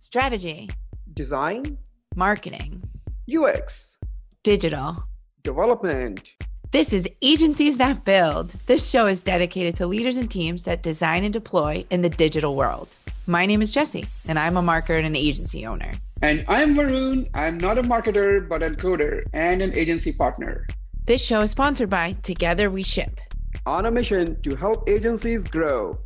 strategy, design, marketing, UX, digital, development. This is Agencies That Build. This show is dedicated to leaders and teams that design and deploy in the digital world. My name is Jesse, and I'm a marketer and an agency owner. And I'm Varun. I'm not a marketer, but a coder and an agency partner. This show is sponsored by Together We Ship. On a mission to help agencies grow.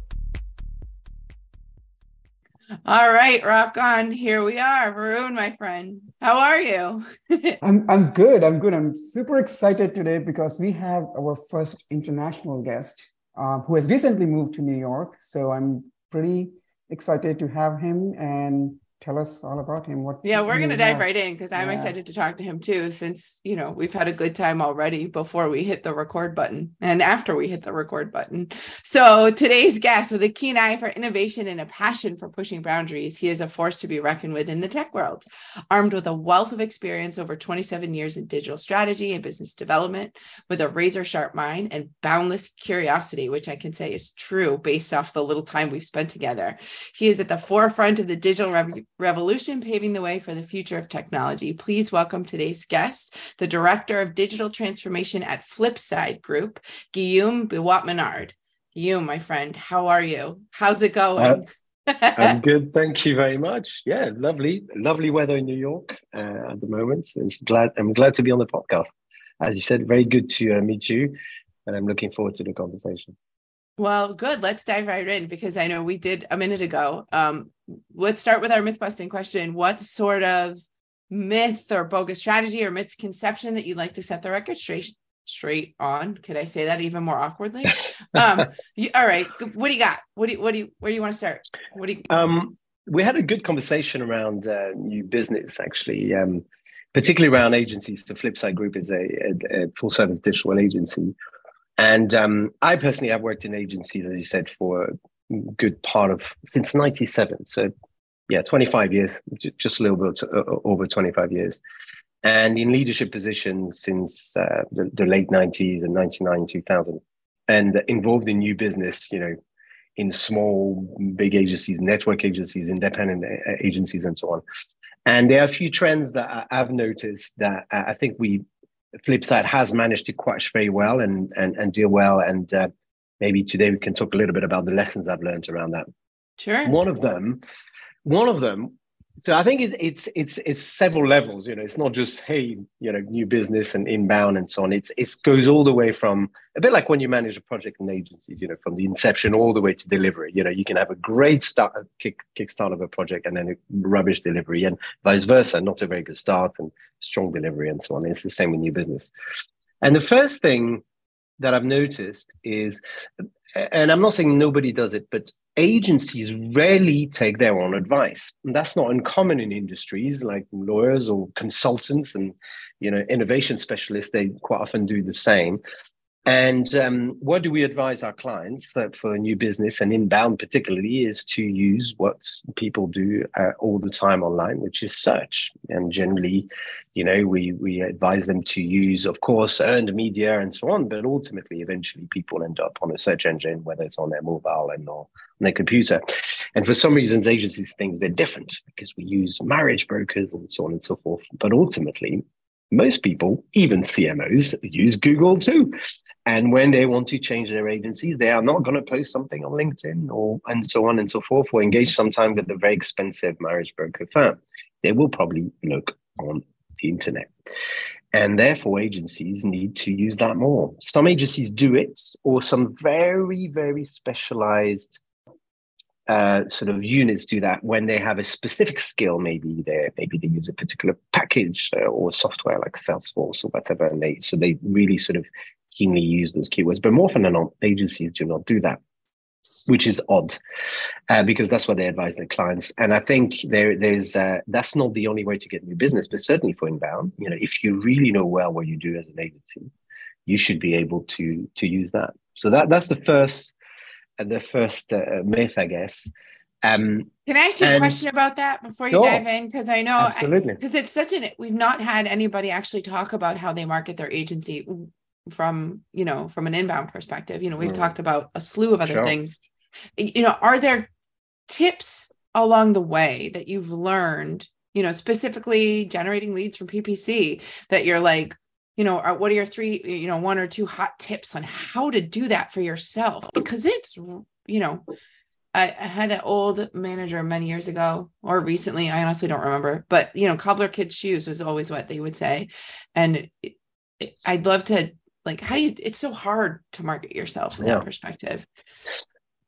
All right, rock on. Here we are. Varun, my friend. How are you? I'm, I'm good. I'm good. I'm super excited today because we have our first international guest uh, who has recently moved to New York. So I'm pretty excited to have him and tell us all about him. What yeah we're going to dive right in because i'm yeah. excited to talk to him too since you know we've had a good time already before we hit the record button and after we hit the record button. So today's guest with a keen eye for innovation and a passion for pushing boundaries he is a force to be reckoned with in the tech world. Armed with a wealth of experience over 27 years in digital strategy and business development with a razor sharp mind and boundless curiosity which i can say is true based off the little time we've spent together he is at the forefront of the digital rev- revolution paving the way for the future of technology. Please welcome today's guest, the Director of Digital Transformation at Flipside Group, Guillaume Buat-Ménard. Guillaume, my friend, how are you? How's it going? Uh, I'm good, thank you very much. Yeah, lovely, lovely weather in New York uh, at the moment. And glad I'm glad to be on the podcast. As you said, very good to uh, meet you, and I'm looking forward to the conversation. Well, good. Let's dive right in because I know we did a minute ago. Um, let's start with our myth busting question. What sort of myth or bogus strategy or misconception that you'd like to set the record straight straight on? Could I say that even more awkwardly? um, you, all right. What do you got? What do you, what do you, where do you want to start? What do you? Um, we had a good conversation around uh, new business actually. Um, particularly around agencies. The Flipside Group is a, a, a full service digital agency and um, I personally have worked in agencies, as you said, for good part of since '97. So, yeah, 25 years, just a little bit uh, over 25 years, and in leadership positions since uh, the, the, late '90s and '99, 2000, and involved in new business. You know, in small, big agencies, network agencies, independent uh, agencies, and so on. And there are a few trends that I've noticed that I think we Flipside has managed to quash very well and and, and deal well. And uh, maybe today we can talk a little bit about the lessons I've learned around that. Sure. One of them, one of them so I think it, it's it's it's several levels. You know, it's not just hey, you know, new business and inbound and so on. It's it goes all the way from a bit like when you manage a project in agencies. You know, from the inception all the way to delivery. You know, you can have a great start kick kickstart of a project and then a rubbish delivery, and vice versa. Not a very good start and strong delivery and so on. It's the same with new business. And the first thing that I've noticed is, and I'm not saying nobody does it, but agencies rarely take their own advice. And that's not uncommon in industries like lawyers or consultants and you know innovation specialists. They quite often do the same. And um, what do we advise our clients for a new business and inbound particularly is to use what people do uh, all the time online, which is search. And generally, you know, we we advise them to use, of course, earned media and so on. But ultimately, eventually, people end up on a search engine, whether it's on their mobile and or on their computer. And for some reasons, agencies think they're different because we use marriage brokers and so on and so forth. But ultimately, most people, even CMOs, use Google too. And when they want to change their agencies, they are not going to post something on LinkedIn or and so on and so forth, or engage sometime with a very expensive marriage broker firm. They will probably look on the internet. And therefore, agencies need to use that more. Some agencies do it, or some very, very specialized uh, sort of units do that when they have a specific skill. Maybe they maybe they use a particular package uh, or software like Salesforce or whatever, and they so they really sort of keenly use those keywords. But more often than not, agencies do not do that, which is odd uh, because that's what they advise their clients. And I think there there's uh, that's not the only way to get new business, but certainly for inbound, you know, if you really know well what you do as an agency, you should be able to to use that. So that that's the first the first uh, myth, I guess. Um, Can I ask you and, a question about that before you sure, dive in? Because I know absolutely because it's such an we've not had anybody actually talk about how they market their agency from you know from an inbound perspective. You know, we've mm. talked about a slew of other sure. things. You know, are there tips along the way that you've learned, you know, specifically generating leads from PPC that you're like, you know, what are your three, you know, one or two hot tips on how to do that for yourself? Because it's, you know, I, I had an old manager many years ago or recently, I honestly don't remember, but you know, cobbler kids shoes was always what they would say. And it, it, I'd love to like, how do you, it's so hard to market yourself from yeah. that perspective.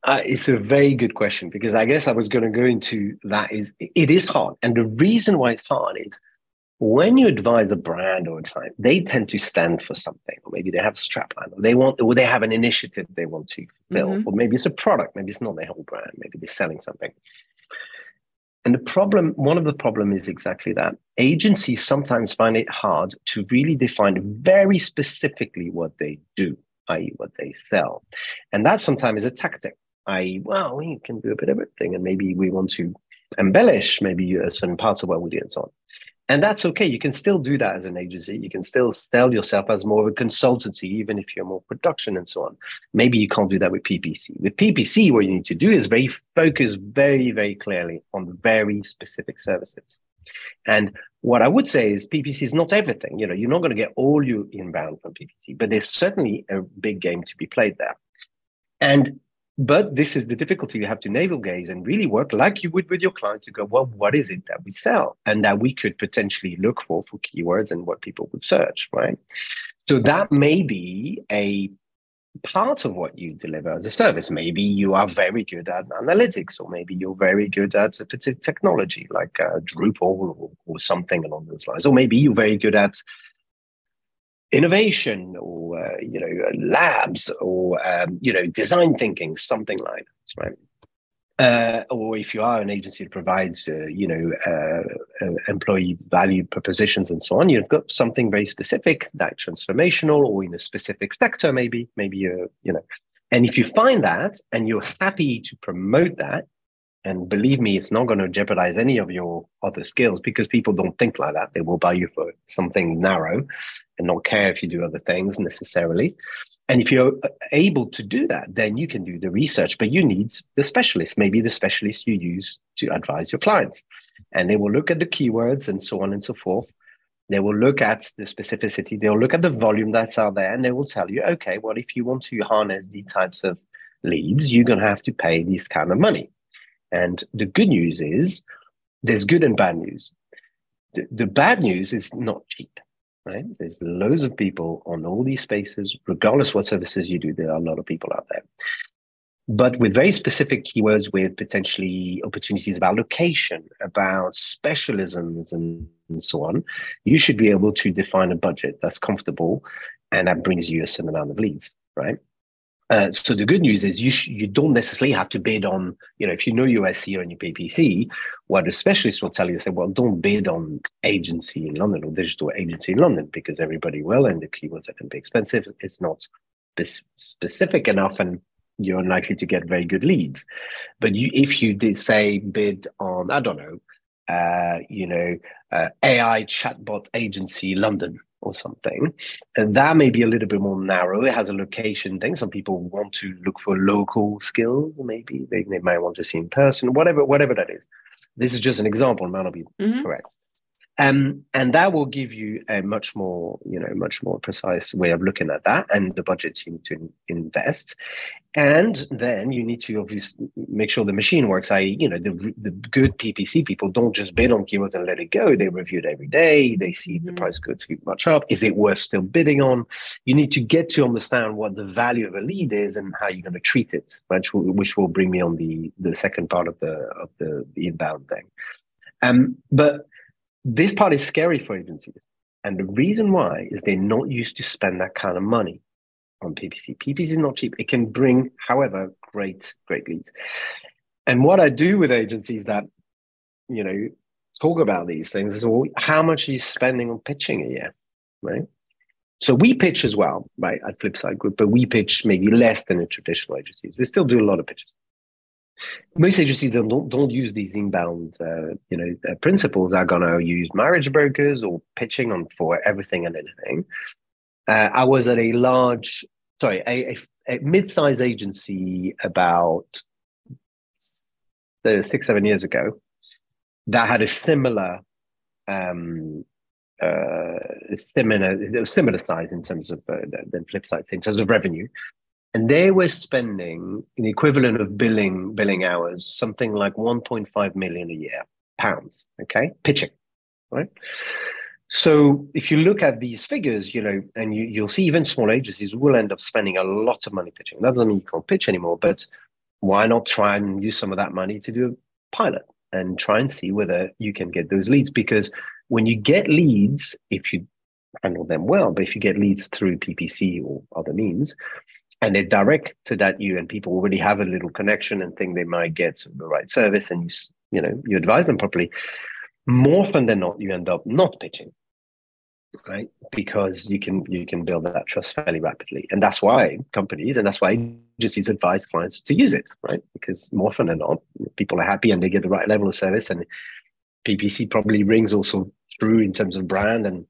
Uh, it's a very good question because I guess I was going to go into that is it is hard. And the reason why it's hard is when you advise a brand or a client, they tend to stand for something, or maybe they have a strapline, or they want, or they have an initiative they want to build, mm-hmm. or maybe it's a product, maybe it's not their whole brand, maybe they're selling something. And the problem, one of the problem is exactly that. Agencies sometimes find it hard to really define very specifically what they do, i.e., what they sell, and that sometimes is a tactic. I.e., well, we can do a bit of everything, and maybe we want to embellish maybe certain parts of what we do and so on and that's okay you can still do that as an agency. You can still sell yourself as more of a consultancy even if you're more production and so on. Maybe you can't do that with ppc with ppc what you need to do is very focus very very clearly on very specific services. And what i would say is ppc is not everything. You know you're not going to get all your inbound from ppc but there's certainly a big game to be played there. And but this is the difficulty you have to navel gaze and really work like you would with your client to go, well, what is it that we sell and that we could potentially look for for keywords and what people would search, right? So that may be a part of what you deliver as a service. Maybe you are very good at analytics, or maybe you're very good at a particular technology like uh, Drupal or, or something along those lines, or maybe you're very good at innovation or uh, you know labs or um, you know design thinking something like that right? Uh, or if you are an agency that provides uh, you know uh, uh, employee value propositions and so on you've got something very specific that transformational or in a specific sector maybe maybe you you know. And if you find that and you're happy to promote that and believe me, it's not going to jeopardize any of your other skills because people don't think like that. They will buy you for something narrow and not care if you do other things necessarily. And if you're uh, able to do that, then you can do the research, but you need the specialist, maybe the specialist you use to advise your clients. And they will look at the keywords and so on and so forth. They will look at the specificity, they'll look at the volume that's out there, and they will tell you, okay, well, if you want to harness these types of leads, you're going to have to pay this kind of money. And the good news is there's good and bad news. The, the bad news is not cheap, right? There's loads of people on all these spaces, regardless what services you do, there are a lot of people out there. But with very specific keywords, with potentially opportunities about location, about specialisms, and, and so on, you should be able to define a budget that's comfortable and that brings you a certain amount of leads, right? Uh, so the good news is you sh- you don't necessarily have to bid on you know if you know your SEO and your PPC, what the specialist will tell you say, well, don't bid on agency in London or digital agency in London because everybody will, and the keywords are going to be expensive. It's not spe- specific enough, and you're unlikely to get very good leads. But you, if you did say bid on, I don't know, uh, you know, uh, AI chatbot agency London, or something. And that may be a little bit more narrow. It has a location thing. Some people want to look for local skills, maybe they, they might want to see in person, whatever, whatever that is. This is just an example, it might not be mm-hmm. correct. Um, and that will give you a much more, you know, much more precise way of looking at that and the budgets you need to invest. And then you need to obviously make sure the machine works. I, you know, the, the good PPC people don't just bid on keywords and let it go. They review it every day. They see mm-hmm. the price go too much up. Is it worth still bidding on? You need to get to understand what the value of a lead is and how you're going to treat it, which will, which will bring me on the the second part of the of the, the inbound thing. Um, but this part is scary for agencies. And the reason why is they're not used to spend that kind of money on PPC. PPC is not cheap. It can bring, however, great, great leads. And what I do with agencies that, you know, talk about these things is well, how much are you spending on pitching a year, right? So we pitch as well, right, at Flipside Group, but we pitch maybe less than the traditional agencies. We still do a lot of pitches most agencies don't, don't use these inbound uh, you know uh, principles are going to use marriage brokers or pitching on for everything and anything. Uh, i was at a large sorry a, a, a mid-sized agency about uh, six, seven years ago that had a similar um, uh, similar similar size in terms of uh, than Flipside in terms of revenue, and they were spending the equivalent of billing billing hours something like 1.5 million a year pounds. Okay, pitching, right. So if you look at these figures, you know, and you, you'll see even small agencies will end up spending a lot of money pitching. That doesn't mean you can't pitch anymore, but why not try and use some of that money to do a pilot and try and see whether you can get those leads? Because when you get leads, if you handle them well, but if you get leads through PPC or other means, and they're directed that you, and people already have a little connection and think they might get the right service, and you you know you advise them properly, more often than not, you end up not pitching, right? Because you can you can build that trust fairly rapidly, and that's why companies and that's why agencies advise clients to use it, right? Because more often than not, people are happy and they get the right level of service, and PPC probably rings also true in terms of brand and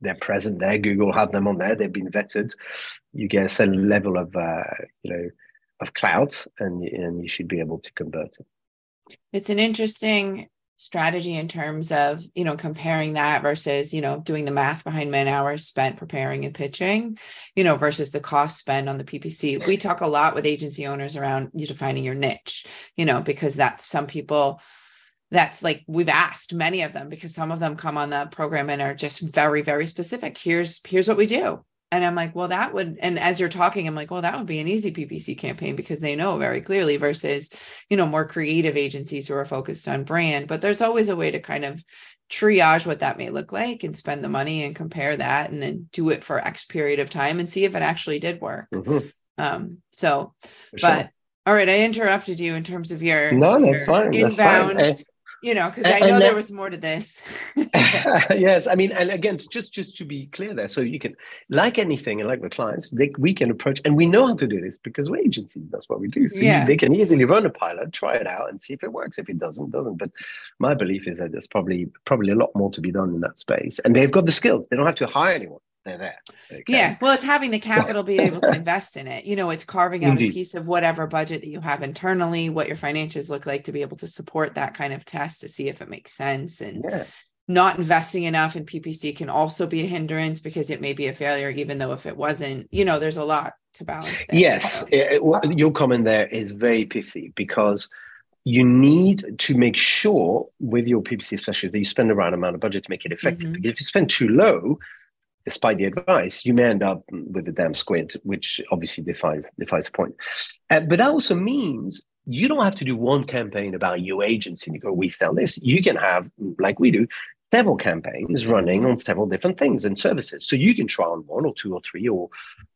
they're present there. Google have them on there. They've been vetted. You get a certain level of uh, you know of cloud, and and you should be able to convert it. It's an interesting strategy in terms of you know comparing that versus you know doing the math behind man hours spent preparing and pitching you know versus the cost spent on the ppc we talk a lot with agency owners around you defining your niche you know because that's some people that's like we've asked many of them because some of them come on the program and are just very very specific. Here's here's what we do. And i'm like well that would and as you're talking i'm like well that would be an easy ppc campaign because they know very clearly versus you know more creative agencies who are focused on brand. But there's always a way to kind of triage what that may look like and spend the money and compare that and then do it for x period of time and see if it actually did work. Mm-hmm. um so for but sure. all right i interrupted you in terms of your no that's your fine. inbound that's fine you know because i know there was more to this. Yes i mean and again just just to be clear there so you can like anything and like the clients they, we can approach and we know how to do this because we're agencies that's what we do. So yeah. you, they can easily run a pilot try it out and see if it works. If it doesn't doesn't. But my belief is that there's probably probably a lot more to be done in that space. And they've got the skills. They don't have to hire anyone they're there. Okay. Yeah. Well, it's having the capital being able to invest in it. You know, it's carving out Indeed. a piece of whatever budget that you have internally, what your financials look like to be able to support that kind of test to see if it makes sense. And yeah. not investing enough in PPC can also be a hindrance because it may be a failure, even though if it wasn't, you know, there's a lot to balance. There. Yes. It, it, your comment there is very pithy because you need to make sure with your PPC specialist that you spend the right amount of budget to make it effective. Mm-hmm. Because if you spend too low, despite the advice, you may end up with a damn squid, which obviously defies defies the point. Uh, but that also means you don't have to do one campaign about your agency and you go, we sell this. You can have, like we do, several campaigns running on several different things and services. So you can try on one or two or three or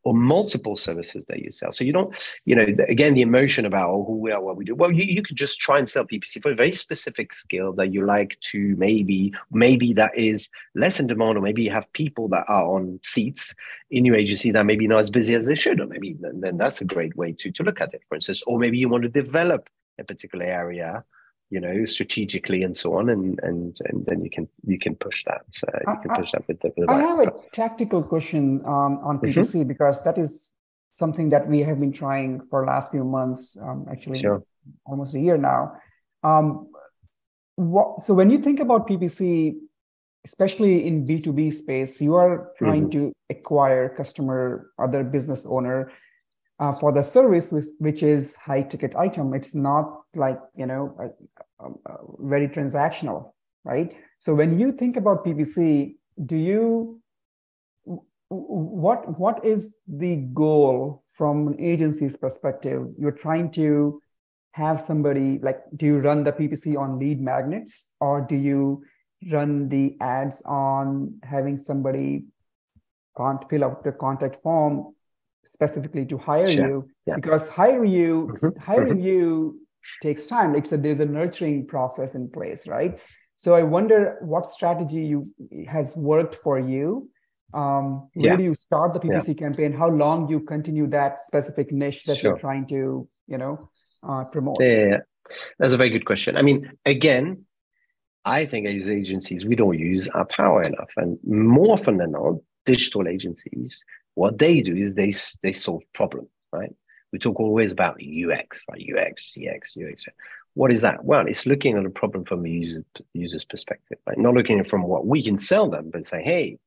or multiple services that you sell. So you don't, you know, again, the emotion about oh, who we are, what we do. Well, you, you could just try and sell PPC for a very specific skill that you like to maybe, maybe that is less in demand, or maybe you have people that are on seats in your agency that maybe not as busy as they should, or maybe then, then that's a great way to, to look at it, for instance. Or maybe you want to develop a particular area you know strategically and so on and and and then you can you can push that uh, you can push that with the, with the i have a tactical question um, on ppc mm-hmm. because that is something that we have been trying for last few months um, actually sure. almost a year now um, what, so when you think about ppc especially in b2b space you are trying mm-hmm. to acquire customer other business owner uh, for the service which, which is high ticket item it's not like you know very transactional right? So when you think about ppc do you what what is the goal from an agency's perspective? You're trying to have somebody like do you run the ppc on lead magnets or do you run the ads on having somebody can't fill out the contact form specifically to hire sure. you yeah. because hire you mm-hmm. hiring mm-hmm. you takes time like so there's a nurturing process in place right so i wonder what strategy you has worked for you um, where yeah. do you start the ppc yeah. campaign how long you continue that specific niche that sure. you're trying to you know uh, promote yeah that's a very good question i mean again i think as agencies we don't use our power enough and more often than not digital agencies what they do is they they solve problems, right? We talk always about UX, right? UX, CX, UX. What is that? Well, it's looking at a problem from a user, user's perspective, right? Not looking from what we can sell them, but say, hey,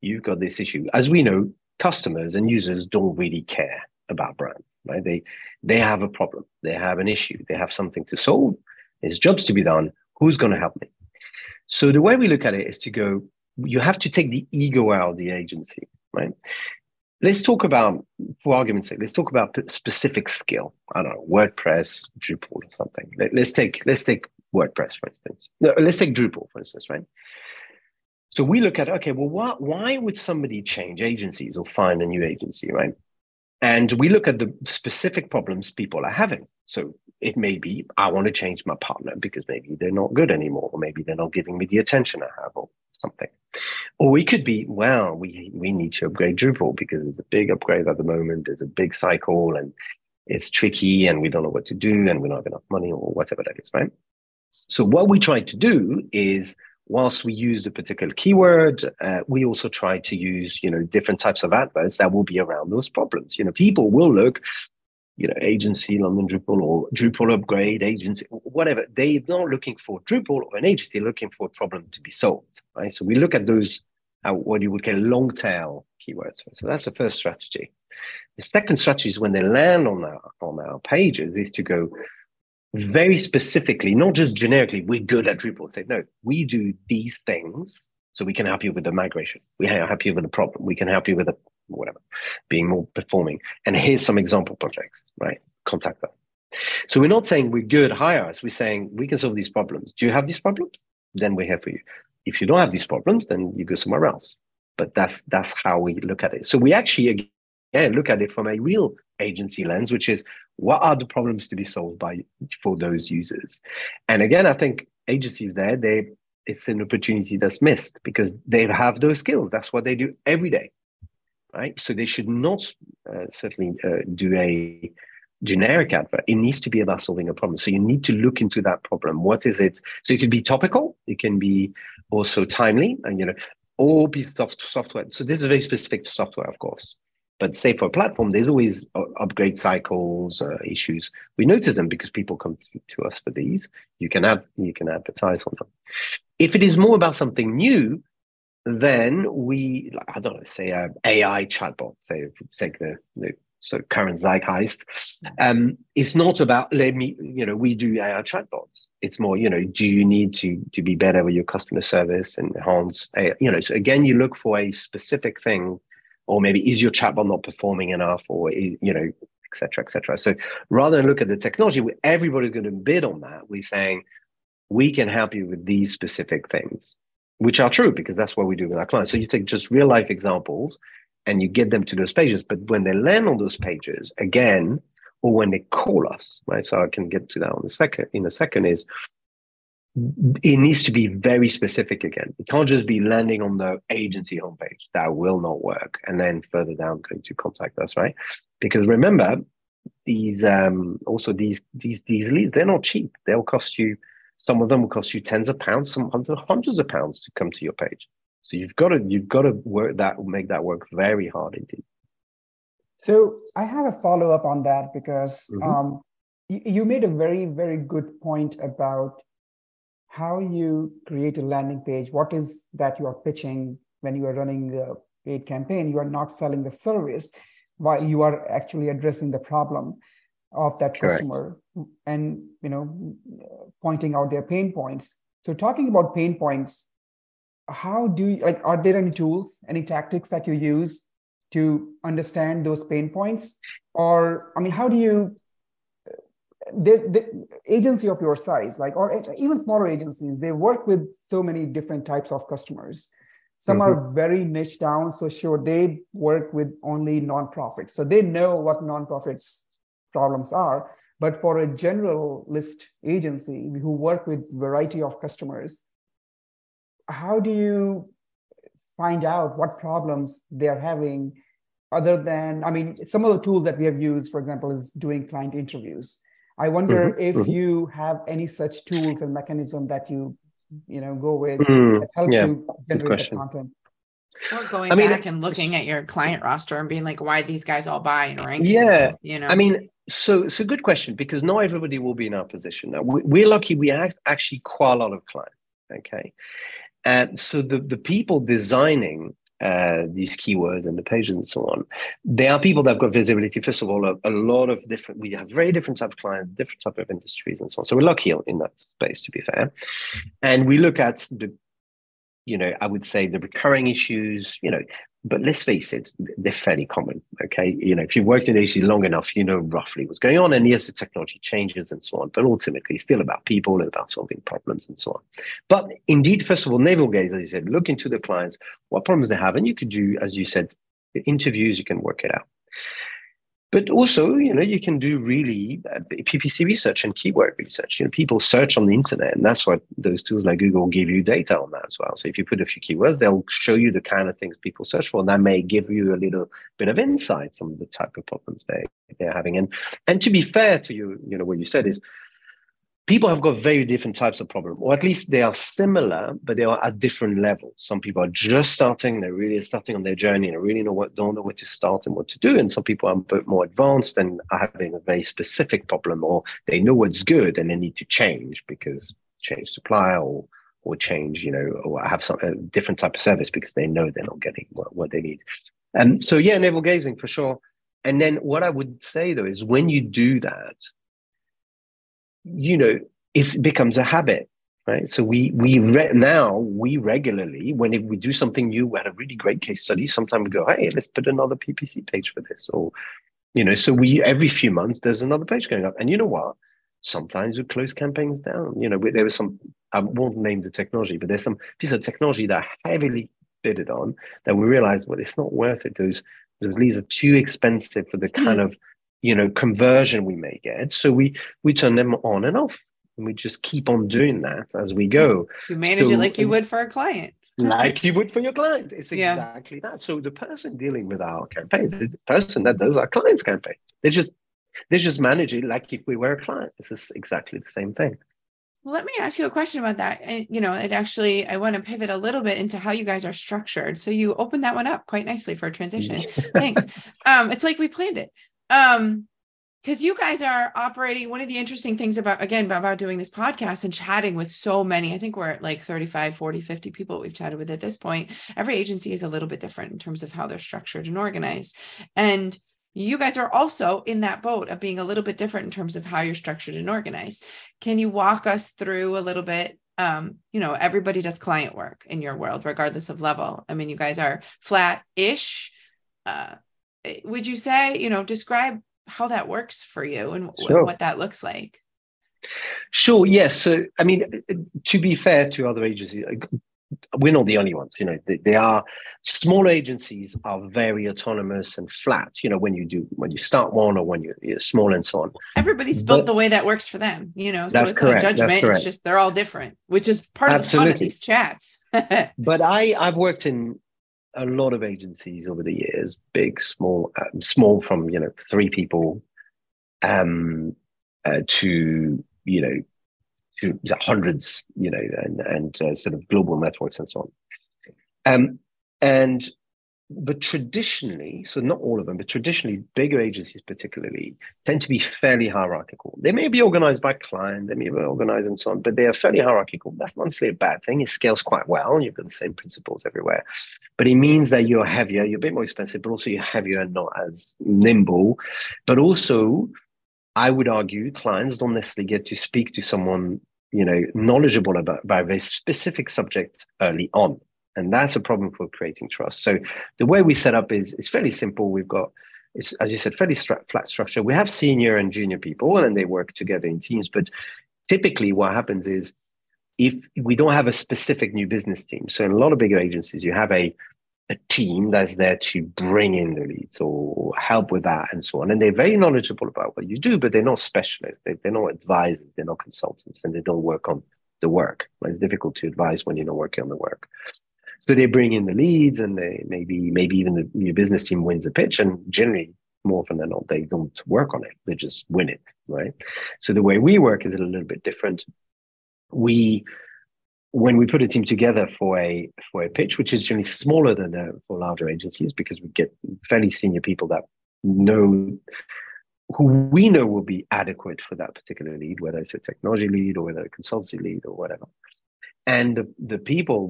you've got this issue. As we know, customers and users don't really care about brands, right? They they have a problem, they have an issue, they have something to solve. There's jobs to be done. Who's going to help me? So the way we look at it is to go. You have to take the ego out of the agency, right? Let's talk about, for argument's sake, let's talk about specific skill. I don't know, WordPress, Drupal, or something. Let, us take let's take WordPress for instance. No, let's take Drupal for instance, right? So we look at okay, well, why, why would somebody change agencies or find a new agency, right? And we look at the specific problems people are having. So it may be I want to change my partner because maybe they're not good anymore, or maybe they're not giving me the attention I have, or something. Or we could be, well, we we need to upgrade Drupal because it's a big upgrade at the moment. There's a big cycle and it's tricky and we don't know what to do and we don't have enough money or whatever that is, right? So what we try to do is whilst we use the particular keyword, uh, we also try to use, you know, different types of adverts that will be around those problems. You know, people will look, you know, agency, London Drupal or Drupal upgrade agency, whatever. They're not looking for Drupal or an agency, looking for a problem to be solved, right? So we look at those, uh, what you would call long tail keywords. So that's the first strategy. The second strategy is when they land on our, on our pages is to go, very specifically, not just generically, we're good at Drupal. Say, no, we do these things so we can help you with the migration. We can help you with the problem. We can help you with the whatever, being more performing. And here's some example projects, right? Contact them. So we're not saying we're good, hire us. We're saying we can solve these problems. Do you have these problems? Then we're here for you. If you don't have these problems, then you go somewhere else. But that's that's how we look at it. So we actually again look at it from a real agency lens, which is what are the problems to be solved by for those users? And again, I think agencies there, they it's an opportunity that's missed because they have those skills. That's what they do every day, right? So they should not uh, certainly uh, do a generic advert. It needs to be about solving a problem. So you need to look into that problem. What is it? So it can be topical. It can be also timely, and you know, or be soft software. So this is very specific to software, of course. But say for a platform, there's always uh, upgrade cycles, uh, issues. We notice them because people come to, to us for these. You can add, you can advertise on them. If it is more about something new, then we, I don't know, say a AI chatbot, say, say the, the so current zeitgeist. Um, it's not about let me, you know, we do AI chatbots. It's more, you know, do you need to to be better with your customer service and enhance, AI, you know. So again, you look for a specific thing or maybe is your chatbot not performing enough or you know et cetera et cetera so rather than look at the technology everybody's going to bid on that we're saying we can help you with these specific things which are true because that's what we do with our clients so you take just real life examples and you get them to those pages but when they land on those pages again or when they call us right so i can get to that on the second in a second is it needs to be very specific again. It can't just be landing on the agency homepage. That will not work. And then further down, going to contact us, right? Because remember, these um, also these these these leads, they're not cheap. They'll cost you. Some of them will cost you tens of pounds, some hundreds, hundreds of pounds to come to your page. So you've got to you've got to work that make that work very hard indeed. So I have a follow up on that because mm-hmm. um, you, you made a very very good point about how you create a landing page, what is that you are pitching when you are running a paid campaign. You are not selling the service, while you are actually addressing the problem of that Correct. customer and you know pointing out their pain points. So talking about pain points, how do you like are there any tools, any tactics that you use to understand those pain points? Or I mean, how do you the, the agency of your size, like or even smaller agencies, they work with so many different types of customers. Some mm-hmm. are very niche down, so sure they work with only nonprofits, so they know what nonprofits problems are. But for a generalist agency who work with variety of customers, how do you find out what problems they are having? Other than, I mean, some of the tools that we have used, for example, is doing client interviews I wonder mm-hmm. if mm-hmm. you have any such tools and mechanism that you you know go with mm, that helps yeah. you generate the content. Or going I mean, back and looking at your client roster and being like, why these guys all buy and rank? Yeah, You know, I mean, so it's a good question because not everybody will be in our position. Now, we- we're lucky; we have actually quite a lot of clients. Okay, and so the the people designing uh, these keywords and the pages and so on, they are people that have got visibility. First of all, a, a lot of different. We have very different type of clients, different type of industries, and so on. So we're lucky in that space, to be fair. And we look at the, you know, I would say the recurring issues. You know, but let's face it, they're fairly common. Okay, you know, if you've worked in agency long enough, you know roughly what's going on. And yes, the technology changes and so on, but ultimately, still about people and about solving problems and so on. But indeed, first of all, navel gaze, as you said, look into the clients, what problems they have, and you could do, as you said, interviews. You can work it out. But also, you know, you can do really uh, PPC research and keyword research. You know, people search on the internet, and that's what those tools like Google give you data on that as well. So if you put a few keywords, they'll show you the kind of things people search for, and that may give you a little bit of insight on the type of problems they they're having. And and to be fair to you, you know, what you said is people have got very different types of problem, or at least they are similar, but they are at different levels. Some people are just starting; they're really starting on their journey and really know what don't know where to start and what to do. And some people are a bit more advanced and are having a very specific problem, or they know what's good and they need to change because change supply or or change, you know, or have some a different type of service because they know they're not getting what, what they need. And so, yeah, navel gazing for sure. And then what I would say though is when you do that, you know, it becomes a habit, right? So we we re- now we regularly when we do something new, we had a really great case study. Sometimes we go, hey, let's put another PPC page for this, or you know, so we every few months there's another page going up, and you know what? Sometimes we close campaigns down. You know, there was some I won't name the technology, but there's some piece of technology that heavily bidded on that we realized, well, it's not worth it. Those those leads are too expensive for the kind mm. of you know conversion we may get so we we turn them on and off and we just keep on doing that as we go you manage so- it like you would for a client. like you would for your client it's Yeah. exactly that so the person dealing with our campaign the person that does our client's campaign they just they just manage it like if we were a client this is exactly the same thing Well, let me ask you a question about that. And you know, it actually I want to pivot a little bit into how you guys are structured. So you opened that one up quite nicely for a transition. Thanks. Um, it's like we planned it. Um, because you guys are operating one of the interesting things about again about doing this podcast and chatting with so many i think we're at like 35 40 50 people we've chatted with at this point. Every agency is a little bit different in terms of how they're structured and organized. And you guys are also in that boat of being a little bit different in terms of how you're structured and organized. Can you walk us through a little bit um, you know everybody does client work in your world regardless of level. I mean you guys are flat-ish uh, Eh, would you say you know describe how that works for you and Sure. what that looks like Sure. Yes. So, I mean, to be fair to other agencies, we're not the only ones. You know, they, they are small agencies are very autonomous and flat. You know, when you do when you start one or when you're, you're small and so on. everybody's built But- the way that works for them you know so That's it's correct, not judgment it's just they're all different which is part of the fun of these chats But I I've worked in a lot of agencies over the years, big, small, um, small from you know three people, um, uh, to you know to hundreds, you know, and and uh, sort of global networks and so on. Um, and but traditionally, so not all of them, but traditionally, bigger agencies particularly tend to be fairly hierarchical. They may be organized by client, they may be organized and so on, but they are fairly hierarchical. That's not necessarily a bad thing. It scales quite well. You've got the same principles everywhere, but it means that you're heavier, you're a bit more expensive, but also you're heavier and not as nimble. But also, I would argue clients don't necessarily get to speak to someone you know knowledgeable about, about a specific subject early on and that's a problem for creating trust so the way we set up is is fairly simple we've got it's as you said fairly flat structure we have senior and junior people and they work together in teams but typically what happens is if we don't have a specific new business team so in a lot of bigger agencies you have a a team that's there to bring in the leads or help with that and so on. And they're very knowledgeable about what you do, but they're not specialists. They, they're not advisors. They're not consultants and they don't work on the work. It's difficult to advise when you're not working on the work. So they bring in the leads and they maybe, maybe even the new business team wins a pitch and generally more often than not, they don't work on it. They just win it, right? So the way we work is a little bit different. We when we put a team together for a for a pitch, which is generally smaller than uh, for larger agencies, because we get fairly senior people that know who we know will be adequate for that particular lead, whether it's a technology lead or whether a consultancy lead or whatever. And the, the people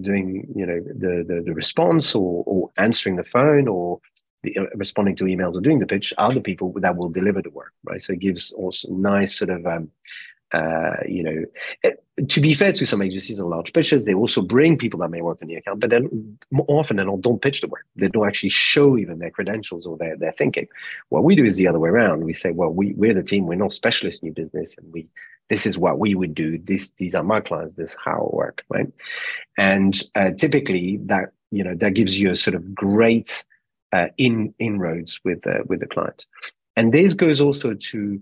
doing, you know, the, the, the response or, or answering the phone or the, uh, responding to emails or doing the pitch are the people that will deliver the work, right? So it gives also nice sort of um, uh, you know, eh, to be fair to some agencies and large pitches, they also bring people that may work on the account, but then more often than not, don't pitch the work. They don't actually show even their credentials or their, their thinking. What we do is the other way around. We say, well, we, we're the team, we're not specialists in new business, and we this is what we would do. This these are my clients, this is how it work, right? And uh, typically that, you know, that gives you a sort of great uh, in inroads with uh, with the client. And this goes also to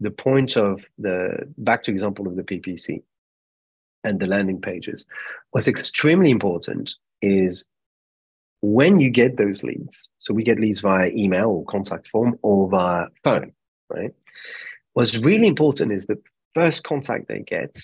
the point of the back to example of the PPC and the landing pages, what's extremely important is when you get those leads. So we get leads via email or contact form or via phone, right? What's really important is the first contact they get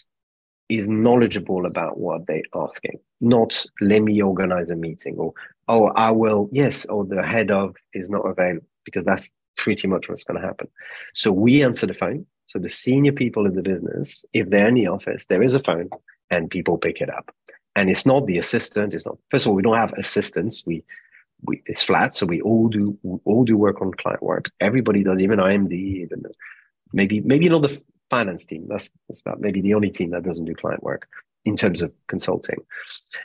is knowledgeable about what they're asking, not let me organize a meeting or, oh, I will, yes, or the head of is not available because that's pretty much what's going to happen. So we answer the phone. So the senior people in the business, if they're in the office, there is a phone and people pick it up. And it's not the assistant. It's not. First of all, we don't have assistants. We, we it's flat. So we all do we all do work on client work. Everybody does, even IMD, even maybe maybe not the finance team. That's that's about maybe the only team that doesn't do client work in terms of consulting.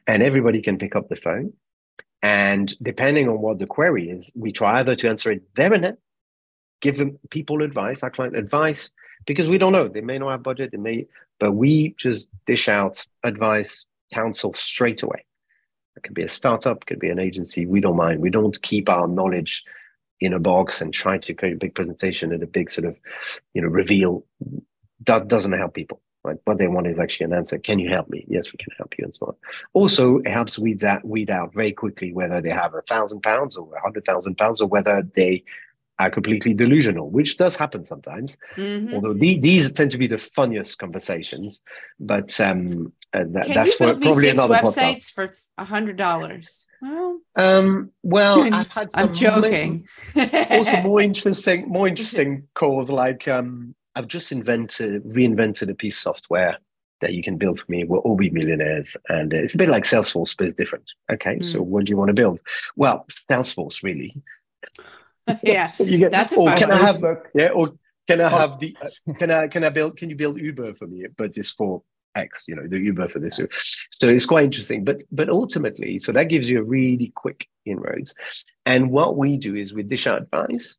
And everybody can pick up the phone. And depending on what the query is, we try either to answer it there and then give them people advice, our client advice, because we don't know. They may not have budget, they may, but we just dish out advice, counsel straight away. It could be a startup, it could be an agency. We don't mind. We don't keep our knowledge in a box and try to create a big presentation and a big sort of, you know, reveal. That doesn't help people. Right? What they want is actually an answer. Can you help me? Yes, we can help you, and so on. Also, it helps weed out, weed out very quickly whether they have a thousand pounds or a hundred thousand pounds or whether they are completely delusional, which does happen sometimes. Mm-hmm. Although the, these tend to be the funniest conversations, but um, uh, th- that's for, probably another websites podcast. for a hundred dollars. Well, um, well, I've had some I'm joking. also, more interesting, more interesting calls like um, I've just invented, reinvented a piece of software that you can build for me. We'll all be millionaires, and uh, it's a bit like Salesforce, but it's different. Okay, mm. so what do you want to build? Well, Salesforce, really. yeah, so you get that's or can I have yeah, or can I have the uh, can I can I build can you build Uber for me, but just for X, you know, the Uber for this. So it's quite interesting. But but ultimately, so that gives you a really quick inroads. And what we do is we dish out advice.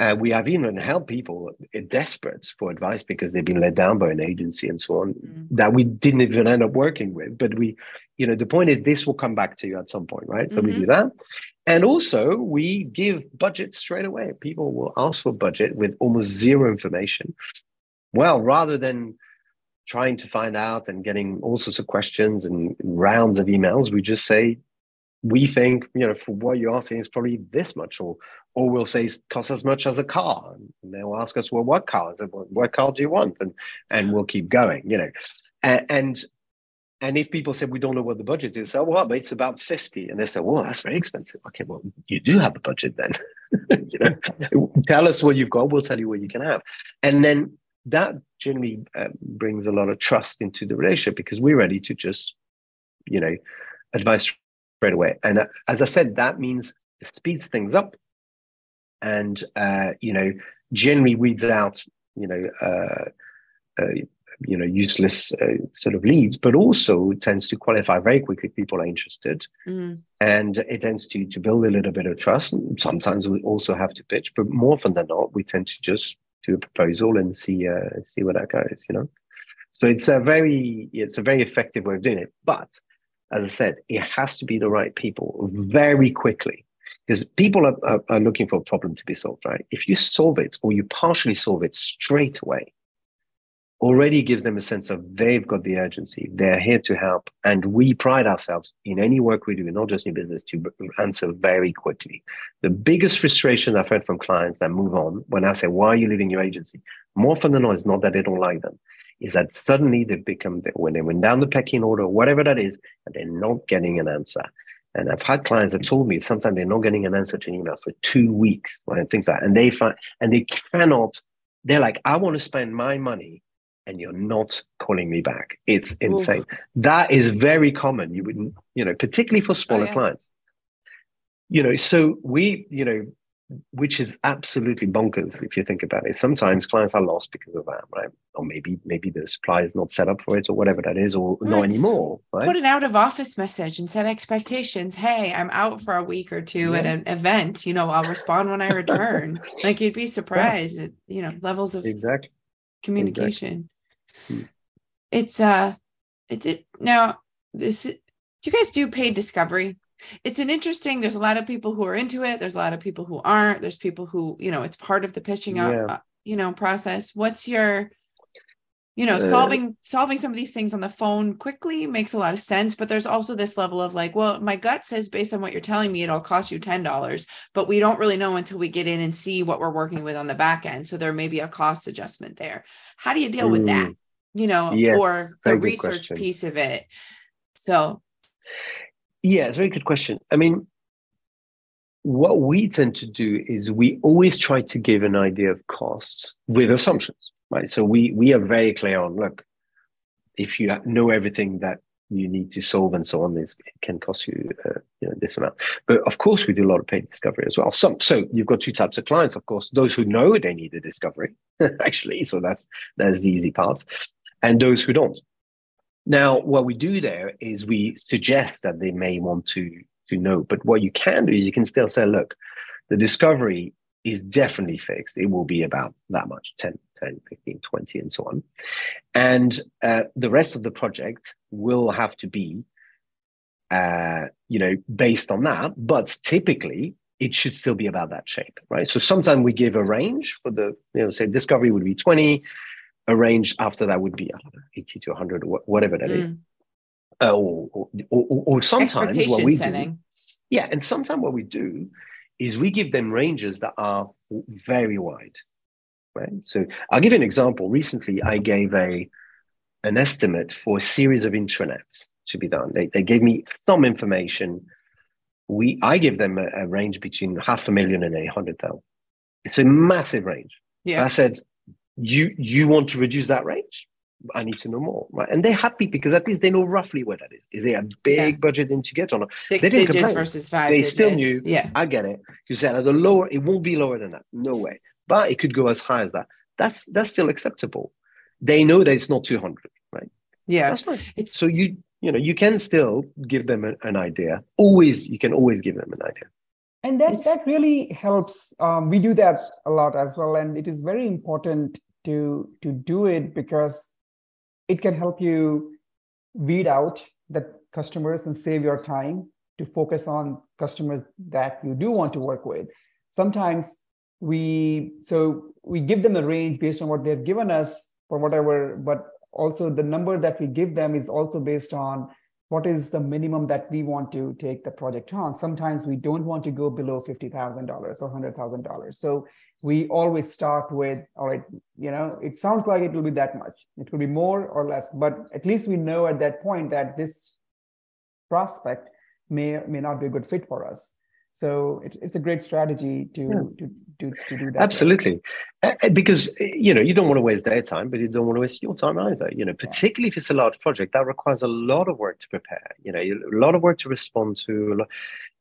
Uh, we have even helped people desperate for advice because they've been let down by an agency and so on mm. that we didn't even end up working with. But we, you know, the point is this will come back to you at some point, right? So mm-hmm. we do that. And also, we give budget straight away. People will ask for budget with almost zero information. Well, rather than trying to find out and getting all sorts of questions and rounds of emails, we just say, we think, you know, for what you're asking is probably this much, or or we'll say costs as much as a car. And they'll ask us, well, what car? What car do you want? And and we'll keep going, you know. And, and and if people say we don't know what the budget is, so well, but it's about 50. And they say, well, that's very expensive. Okay, well, you do have a budget then. you know, tell us what you've got, we'll tell you what you can have. And then that generally uh, brings a lot of trust into the relationship because we're ready to just, you know, advise straight away. And uh, as I said, that means it speeds things up and, uh, you know, generally weeds out, you know, uh, uh you know useless uh, sort of leads but also tends to qualify very quickly people are interested. Mm. and it tends to to build a little bit of trust. Sometimes we also have to pitch but more often than not we tend to just do a proposal and see uh, see where that goes you know? So it's a very it's a very effective way of doing it. But as i said it has to be the right people very quickly because people are, are, are looking for a problem to be solved right? If you solve it or you partially solve it straight away already gives them a sense of they've got the urgency, they're here to help. And we pride ourselves in any work we do, not just new business, to answer very quickly. The biggest frustration I've heard from clients that move on when I say, Why are you leaving your agency? More often than not, it's not that they don't like them, is that suddenly they've become when they went down the pecking order, whatever that is, and they're not getting an answer. And I've had clients that told me sometimes they're not getting an answer to an email for two weeks and things like that. And they find and they cannot, they're like, I want to spend my money and you're not calling me back. It's insane. Ooh. That is very common. You wouldn't, you know, particularly for oh, smaller oh, yeah. clients. You know, so we, you know, which is absolutely bonkers if you think about it. Sometimes clients are lost because of that, right? Or maybe maybe the supply is not set up for it, or whatever that is, or right. not anymore. Right? Put an out of office message and set expectations. Hey, I'm out for a week or two yeah. at an event. You know, I'll respond when I return. like you'd be surprised yeah. at you know levels of exactly communication. Exactly. Hmm. It's uh, it's it now. This do you guys do paid discovery? it's an interesting there's a lot of people who are into it there's a lot of people who aren't there's people who you know it's part of the pitching yeah. up uh, you know process what's your you know uh, solving solving some of these things on the phone quickly makes a lot of sense but there's also this level of like well my gut says based on what you're telling me it'll cost you $10 but we don't really know until we get in and see what we're working with on the back end so there may be a cost adjustment there how do you deal with that mm. You know yes, or the research question. piece of it so yeah, it's a very good question. I mean, what we tend to do is we always try to give an idea of costs with assumptions, right? So we we are very clear on look, if you know everything that you need to solve and so on, this it can cost you, uh, you know, this amount. But of course, we do a lot of paid discovery as well. Some so you've got two types of clients, of course, those who know they need a discovery, actually. So that's that's the easy part, and those who don't. Now, what we do there is we suggest that they may want to, to know. But what you can do is you can still say, look, the discovery is definitely fixed. It will be about that much 10, 10 15, 20, and so on. And uh, the rest of the project will have to be, uh, you know, based on that. But typically, it should still be about that shape, right? So sometimes we give a range for the, you know, say discovery would be 20, a range after that would be know, 80 to 100 or whatever that mm. is. Uh, or, or, or, or, sometimes what we setting. do yeah and sometimes what we do is we give them ranges that are very wide right? So i'll give you an example. Recently i gave a an estimate for a series of intranets to be done. They, they gave me some information. We i give them a, a range between half a million and a hundred thousand. It's a massive range. Yeah. I said you you want to reduce that range I need to know more, right? And they're happy because at least they know roughly where that is. Is there a big yeah. budget in to get or not? Six digits complain. versus five. They digits. still knew. Yeah, I get it. You said at the lower, it won't be lower than that. No way. But it could go as high as that. That's that's still acceptable. They know that it's not two hundred, right? Yeah, that's fine. It's so you you know you can still give them a, an idea. Always, you can always give them an idea and that it's, that really helps um, we do that a lot as well and it is very important to to do it because it can help you weed out the customers and save your time to focus on customers that you do want to work with sometimes we so we give them a range based on what they've given us for whatever but also the number that we give them is also based on what is the minimum that we want to take the project on. Sometimes we don't want to go below $50,000 or $100,000. So we always start with, all right, you know, it sounds like it will be that much. It could be more or less, but at least we know at that point that this prospect may may not be a good fit for us. So it, it's a great strategy to, yeah. to, to, to, do that. Absolutely. Because, you know, you don't want to waste their time, but you don't want to waste your time either. You know, particularly if it's a large project, that requires a lot of work to prepare, you know, a lot of work to respond to,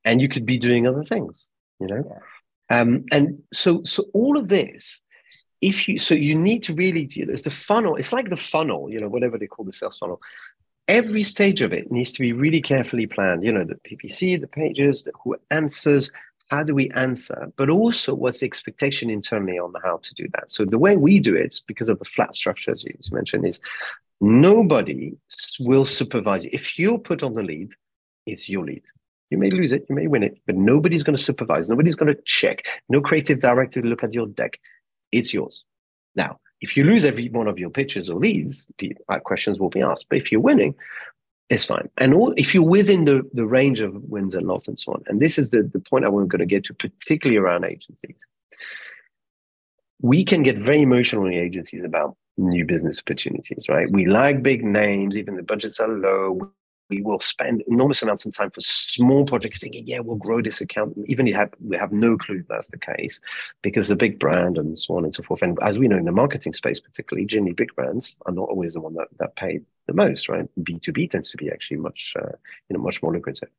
and you could be doing other things, you know. Yeah. Um, and so, so all of this, if you, so you need to really, it's the funnel, it's like the funnel, you know, whatever they call the sales funnel every stage of it needs to be really carefully planned. You know, the PPC, the pages, the, who answers, how do we answer, but also what's the expectation internally on how to do that. So the way we do it, because of the flat structure, as you mentioned, is nobody will supervise you. If you're put on the lead, it's your lead. You may lose it, you may win it, but nobody's going to supervise. Nobody's going to check. No creative director to look at your deck. It's yours. Now, if you lose every one of your pitches or leads, uh, questions will be asked. But if you're winning, it's fine. And all, if you're within the, the range of wins and losses and so on, and this is the, the point I am going to get to, particularly around agencies. We can get very emotional in agencies about new business opportunities, right? We like big names, even the budgets are low. We will spend enormous amounts of time for small projects, thinking, yeah, we'll grow this account. Even if have, we have no clue that's the case, because the big brand and so on and so forth. And as we know in the marketing space, particularly, generally big brands are not always the one that, that pay the most, right? B2B tends to be actually much, uh, you know, much more lucrative.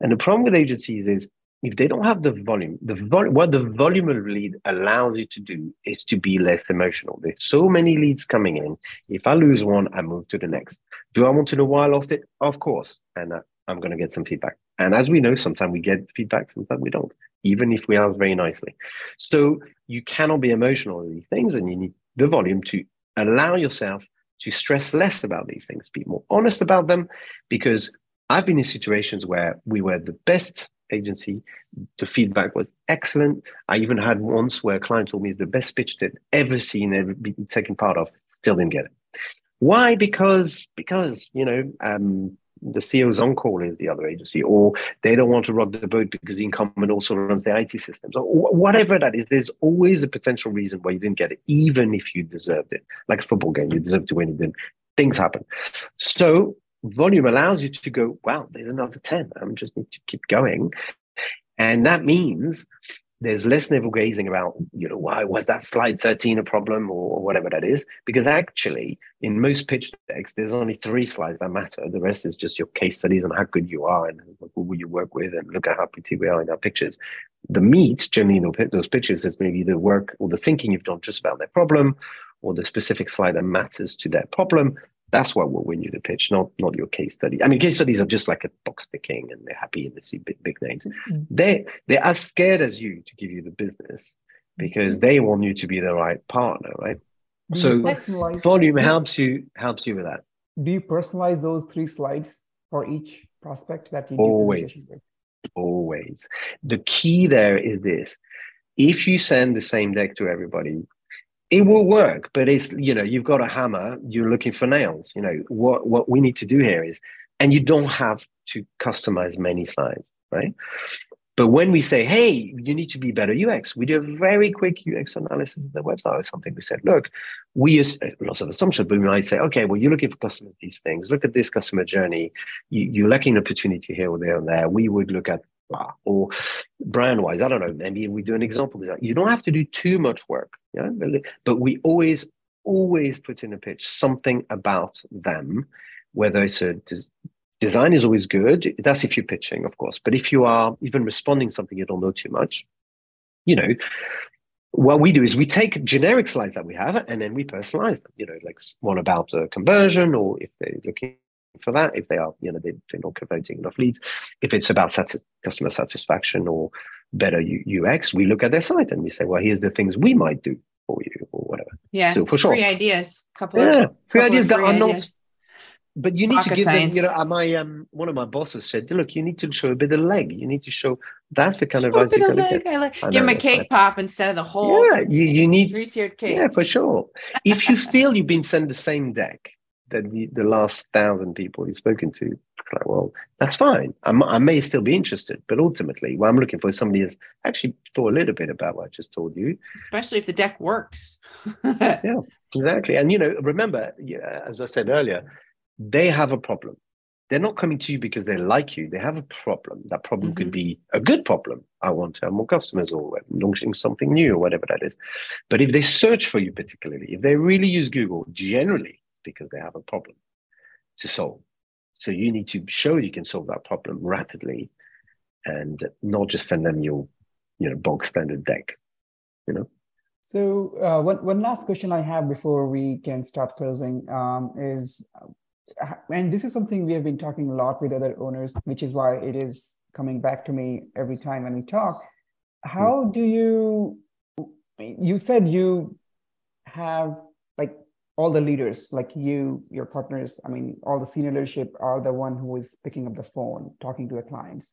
And the problem with agencies is if they don't have the volume, the vol- what the volume of lead allows you to do is to be less emotional. There's so many leads coming in. If I lose one, I move to the next. Do I want to know why I lost it? Of course. And uh, I'm going to get some feedback. And as we know, sometimes we get feedback, sometimes we don't, even if we ask very nicely. So you cannot be emotional on these things, and you need the volume to allow yourself to stress less about these things, be more honest about them, because I've been in situations where we were the best agency. The feedback was excellent. I even had once where a client told me it's the best pitch they'd ever seen, ever been taken part of. Still didn't get it. Why? Because because you know um, the CEO's on call is the other agency, or they don't want to rock the boat because the incumbent also runs the IT systems, or whatever that is. There's always a potential reason why you didn't get it, even if you deserved it. Like a football game, you deserve to win. it. Then things happen. So volume allows you to go, wow, there's another 10. I just need to keep going. And that means there's less navel gazing about, you know, why was that slide 13 a problem or, whatever that is? Because actually, in most pitch decks, there's only three slides that matter. The rest is just your case studies and how good you are and who you work with and look at how pretty we are in our pictures. The meat, generally, in those pitches is maybe the work or the thinking you've done just about their problem or the specific slide that matters to their problem that's what will win you the pitch, not not your case study. I mean, case studies are just like a box ticking, and they're happy and they see big big names. Mm-hmm. They they're as scared as you to give you the business because mm-hmm. they want you to be the right partner, right? So volume helps you helps you with that. Do you personalize those three slides for each prospect that you always always? The key there is this: if you send the same deck to everybody, it will work but it's you know you've got a hammer you're looking for nails you know what what we need to do here is and you don't have to customize many slides right? But when we say hey you need to be better ux we do a very quick ux analysis of the website or something. We said look we use uh, lots of assumptions but we might say okay well you're looking for customers these things. Look at this customer journey. You, you're lacking opportunity here or there and there. We would look at or brand wise i don't know. Maybe we do an example you don't have to do too much work yeah but we always always put in a pitch something about them whether it's a des- design is always good. That's if you're pitching of course but if you are even responding something you don't know too much you know what we do is we take generic slides that we have and then we personalize them you know like one about a conversion or if they're looking for that if they are you know they, they're not converting enough leads if it's about satis- customer satisfaction or better U- ux we look at their site and we say well here's the things we might do for you or whatever yeah so for sure free ideas couple yeah of, free ideas that are ideas. not but you need to give science. them, you know, my um one of my bosses said, look, you need to show a bit of leg. You need to show that's the kind of advice to get. Like, give them a cake pop instead of the whole yeah, you, you need three-tiered cake. Yeah, for sure. if you feel you've been sent the same deck, that the, the last thousand people you've spoken to, it's like, well, that's fine. I'm, i may still be interested, but ultimately, what I'm looking for is somebody who's actually thought a little bit about what I just told you. Especially if the deck works. yeah, exactly. And, you know, remember, as I said earlier, they have a problem. They're not coming to you because they like you. They have a problem. That problem mm-hmm. could be a good problem. I want to have more customers or launching something new or whatever that is. But if they search for you particularly, if they really use Google, generally, because they have a problem to solve. So you need to show you can solve that problem rapidly and not just send them your, you know, bog standard deck, you know? So uh, one, one last question I have before we can start closing um, is, uh, and this is something we have been talking a lot with other owners, which is why it is coming back to me every time when we talk. How hmm. do you, you said you have all the leaders like you your partners i mean all the senior leadership are the one who is picking up the phone talking to the clients.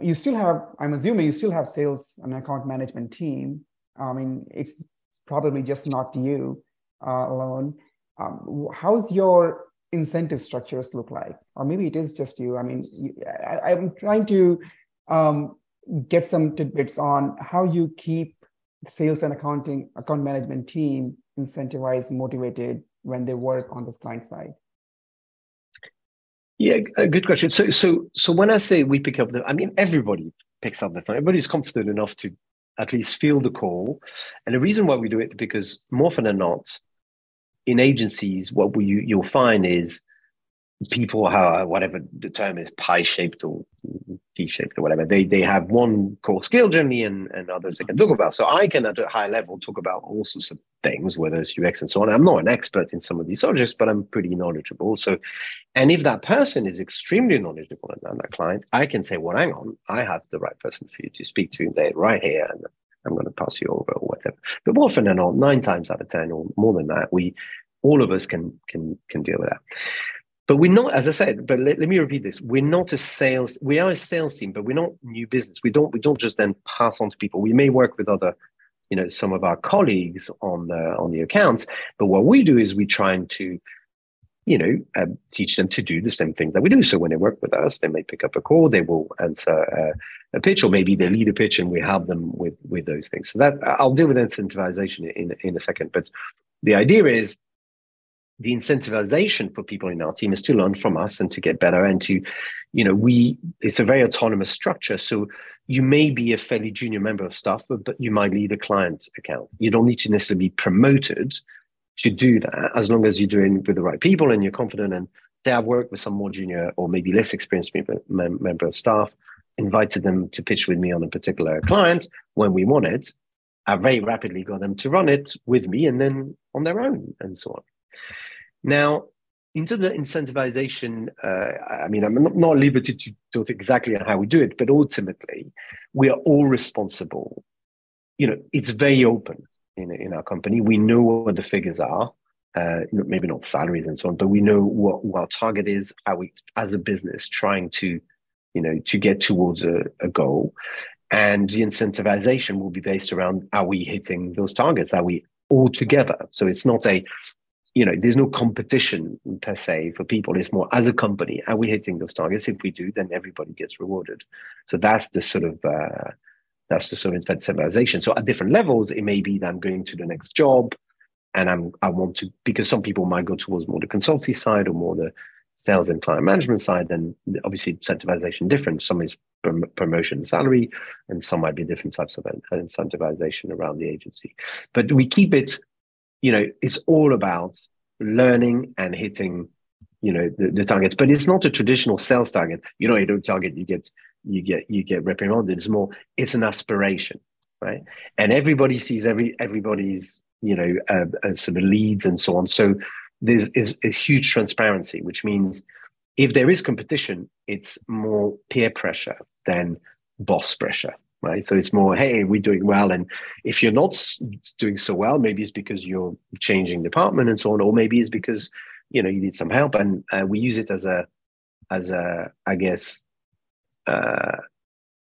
You still have i'm assuming you still have sales and account management team. I mean it's probably just not you uh, alone. Um, how's your incentive structures look like? Or maybe it is just you. I mean I, am trying to um, get some tidbits on how you keep sales and accounting account management team incentivized, motivated when they work on this client side? Yeah, good question. So, so, so when I say we pick up the, I mean everybody picks up the phone. Everybody's confident enough to at least feel the call, and the reason why we do it because more often than not, in agencies, what we you'll find is people have whatever the term is pi shaped or t shaped or whatever they they have one core skill generally and, and others they can talk about so i can at a high level talk about all sorts of things whether it's ux and so on i'm not an expert in some of these subjects but i'm pretty knowledgeable so and if that person is extremely knowledgeable and that client i can say well hang on i have the right person for you to speak to They're right here and i'm going to pass you over or whatever but more often than not nine times out of ten or more than that we all of us can can can deal with that but we're not, as I said, but let, let me repeat this. We're not a sales, we are a sales team, but we're not new business. We don't, we don't just then pass on to people. We may work with other, you know, some of our colleagues on the, on the accounts, but what we do is we try and to, you know, um, teach them to do the same things that we do. So when they work with us, they may pick up a call, they will answer a, a pitch, or maybe they lead a pitch, and we help them with with those things. So that I'll deal with incentivization in in a second. But the idea is the incentivization for people in our team is to learn from us and to get better and to you know we it's a very autonomous structure so you may be a fairly junior member of staff but, but you might lead a client account. You don't need to necessarily be promoted to do that as long as you're doing with the right people and you're confident and say i've worked with some more junior or maybe less experienced member, member of staff invited them to pitch with me on a particular client when we won it. I very rapidly got them to run it with me and then on their own and so on. Now, in terms of incentivization, uh, I mean, I'm not, not liberty to talk exactly on how we do it, but ultimately, we are all responsible. You know, it's very open in, in our company. We know what the figures are, uh, maybe not salaries and so on, but we know what, what our target is, how we, as a business, trying to, you know, to get towards a, a goal. And the incentivization will be based around are we hitting those targets? Are we all together? So it's not a you know, there's no competition per se for people. It's more as a company, are we hitting those targets? If we do, then everybody gets rewarded. So that's the sort of uh, that's the sort of incentivization. So at different levels, it may be that I'm going to the next job, and I'm I want to because some people might go towards more the consultancy side or more the sales and client management side. Then obviously incentivization different. Some is prom- promotion salary, and some might be different types of incentivization around the agency. But we keep it you know, it's all about learning and hitting, you know, the, the target. But it's not a traditional sales target. You know, you don't target, you get you get you get reprimanded. It's more, it's an aspiration, right? And everybody sees every everybody's, you know, uh, uh, sort of leads and so on. So there's is a huge transparency, which means if there is competition, it's more peer pressure than boss pressure right? So it's more, hey, we're doing well. And if you're not doing so well, maybe it's because you're changing department and so on, or maybe it's because you know you need some help. And uh, we use it as a, as a, I guess, uh,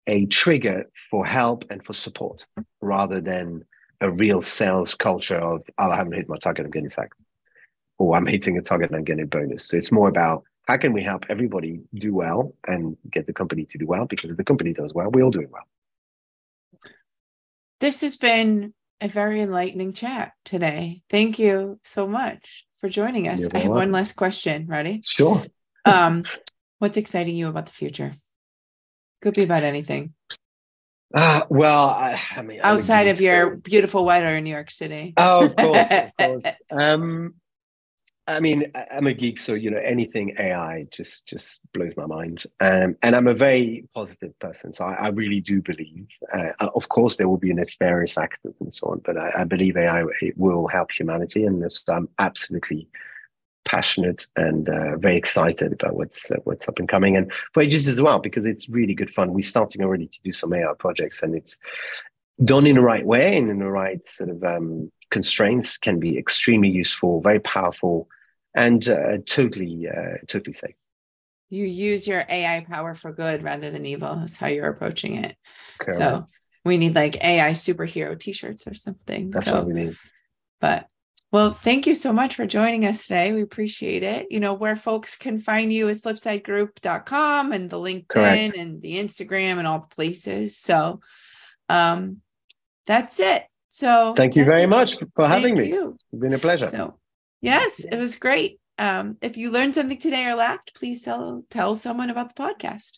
a trigger for help and for support, rather than a real sales culture of, oh, I haven't hit my target, I'm getting sacked, or I'm hitting a target and I'm getting a bonus. So it's more about how can we help everybody do well and get the company to do well? Because if the company does well, we all doing well. This has been a very enlightening chat today. Thank you so much for joining us. I have one last question. Ready? Sure. um, what's exciting you about the future? Could be about anything. Uh, well, I, I mean, outside of your beautiful weather in New York City. Oh, of course, of course. Um, I mean, I'm a geek, so you know anything AI just just blows my mind. Um, and I'm a very positive person, so I, I really do believe. Uh, of course, there will be nefarious actors and so on, but I, I believe AI will help humanity, and so I'm absolutely passionate and uh, very excited about what's uh, what's up and coming, and for ages as well because it's really good fun. We're starting already to do some AI projects, and it's done in the right way and in the right sort of um, constraints can be extremely useful, very powerful and uh, totally, uh, totally safe. You use your AI power for good rather than evil. That's how you're approaching it. Correct. So we need like AI superhero T-shirts or something. That's so, what we need. But well, thank you so much for joining us today. We appreciate it. You know, where folks can find you is flipsidegroup.com and the LinkedIn Correct. and the Instagram and all the places. So um that's it. So Thank you very it. much for having Thank me. you. It's been a pleasure. So, yes, it was great. Um, if you learned something today or laughed, please tell tell someone about the podcast.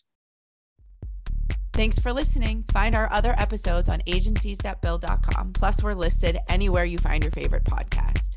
Thanks for listening. Find our other episodes on agenciesthatbuild.com. Plus, we're listed anywhere you find your favorite podcast.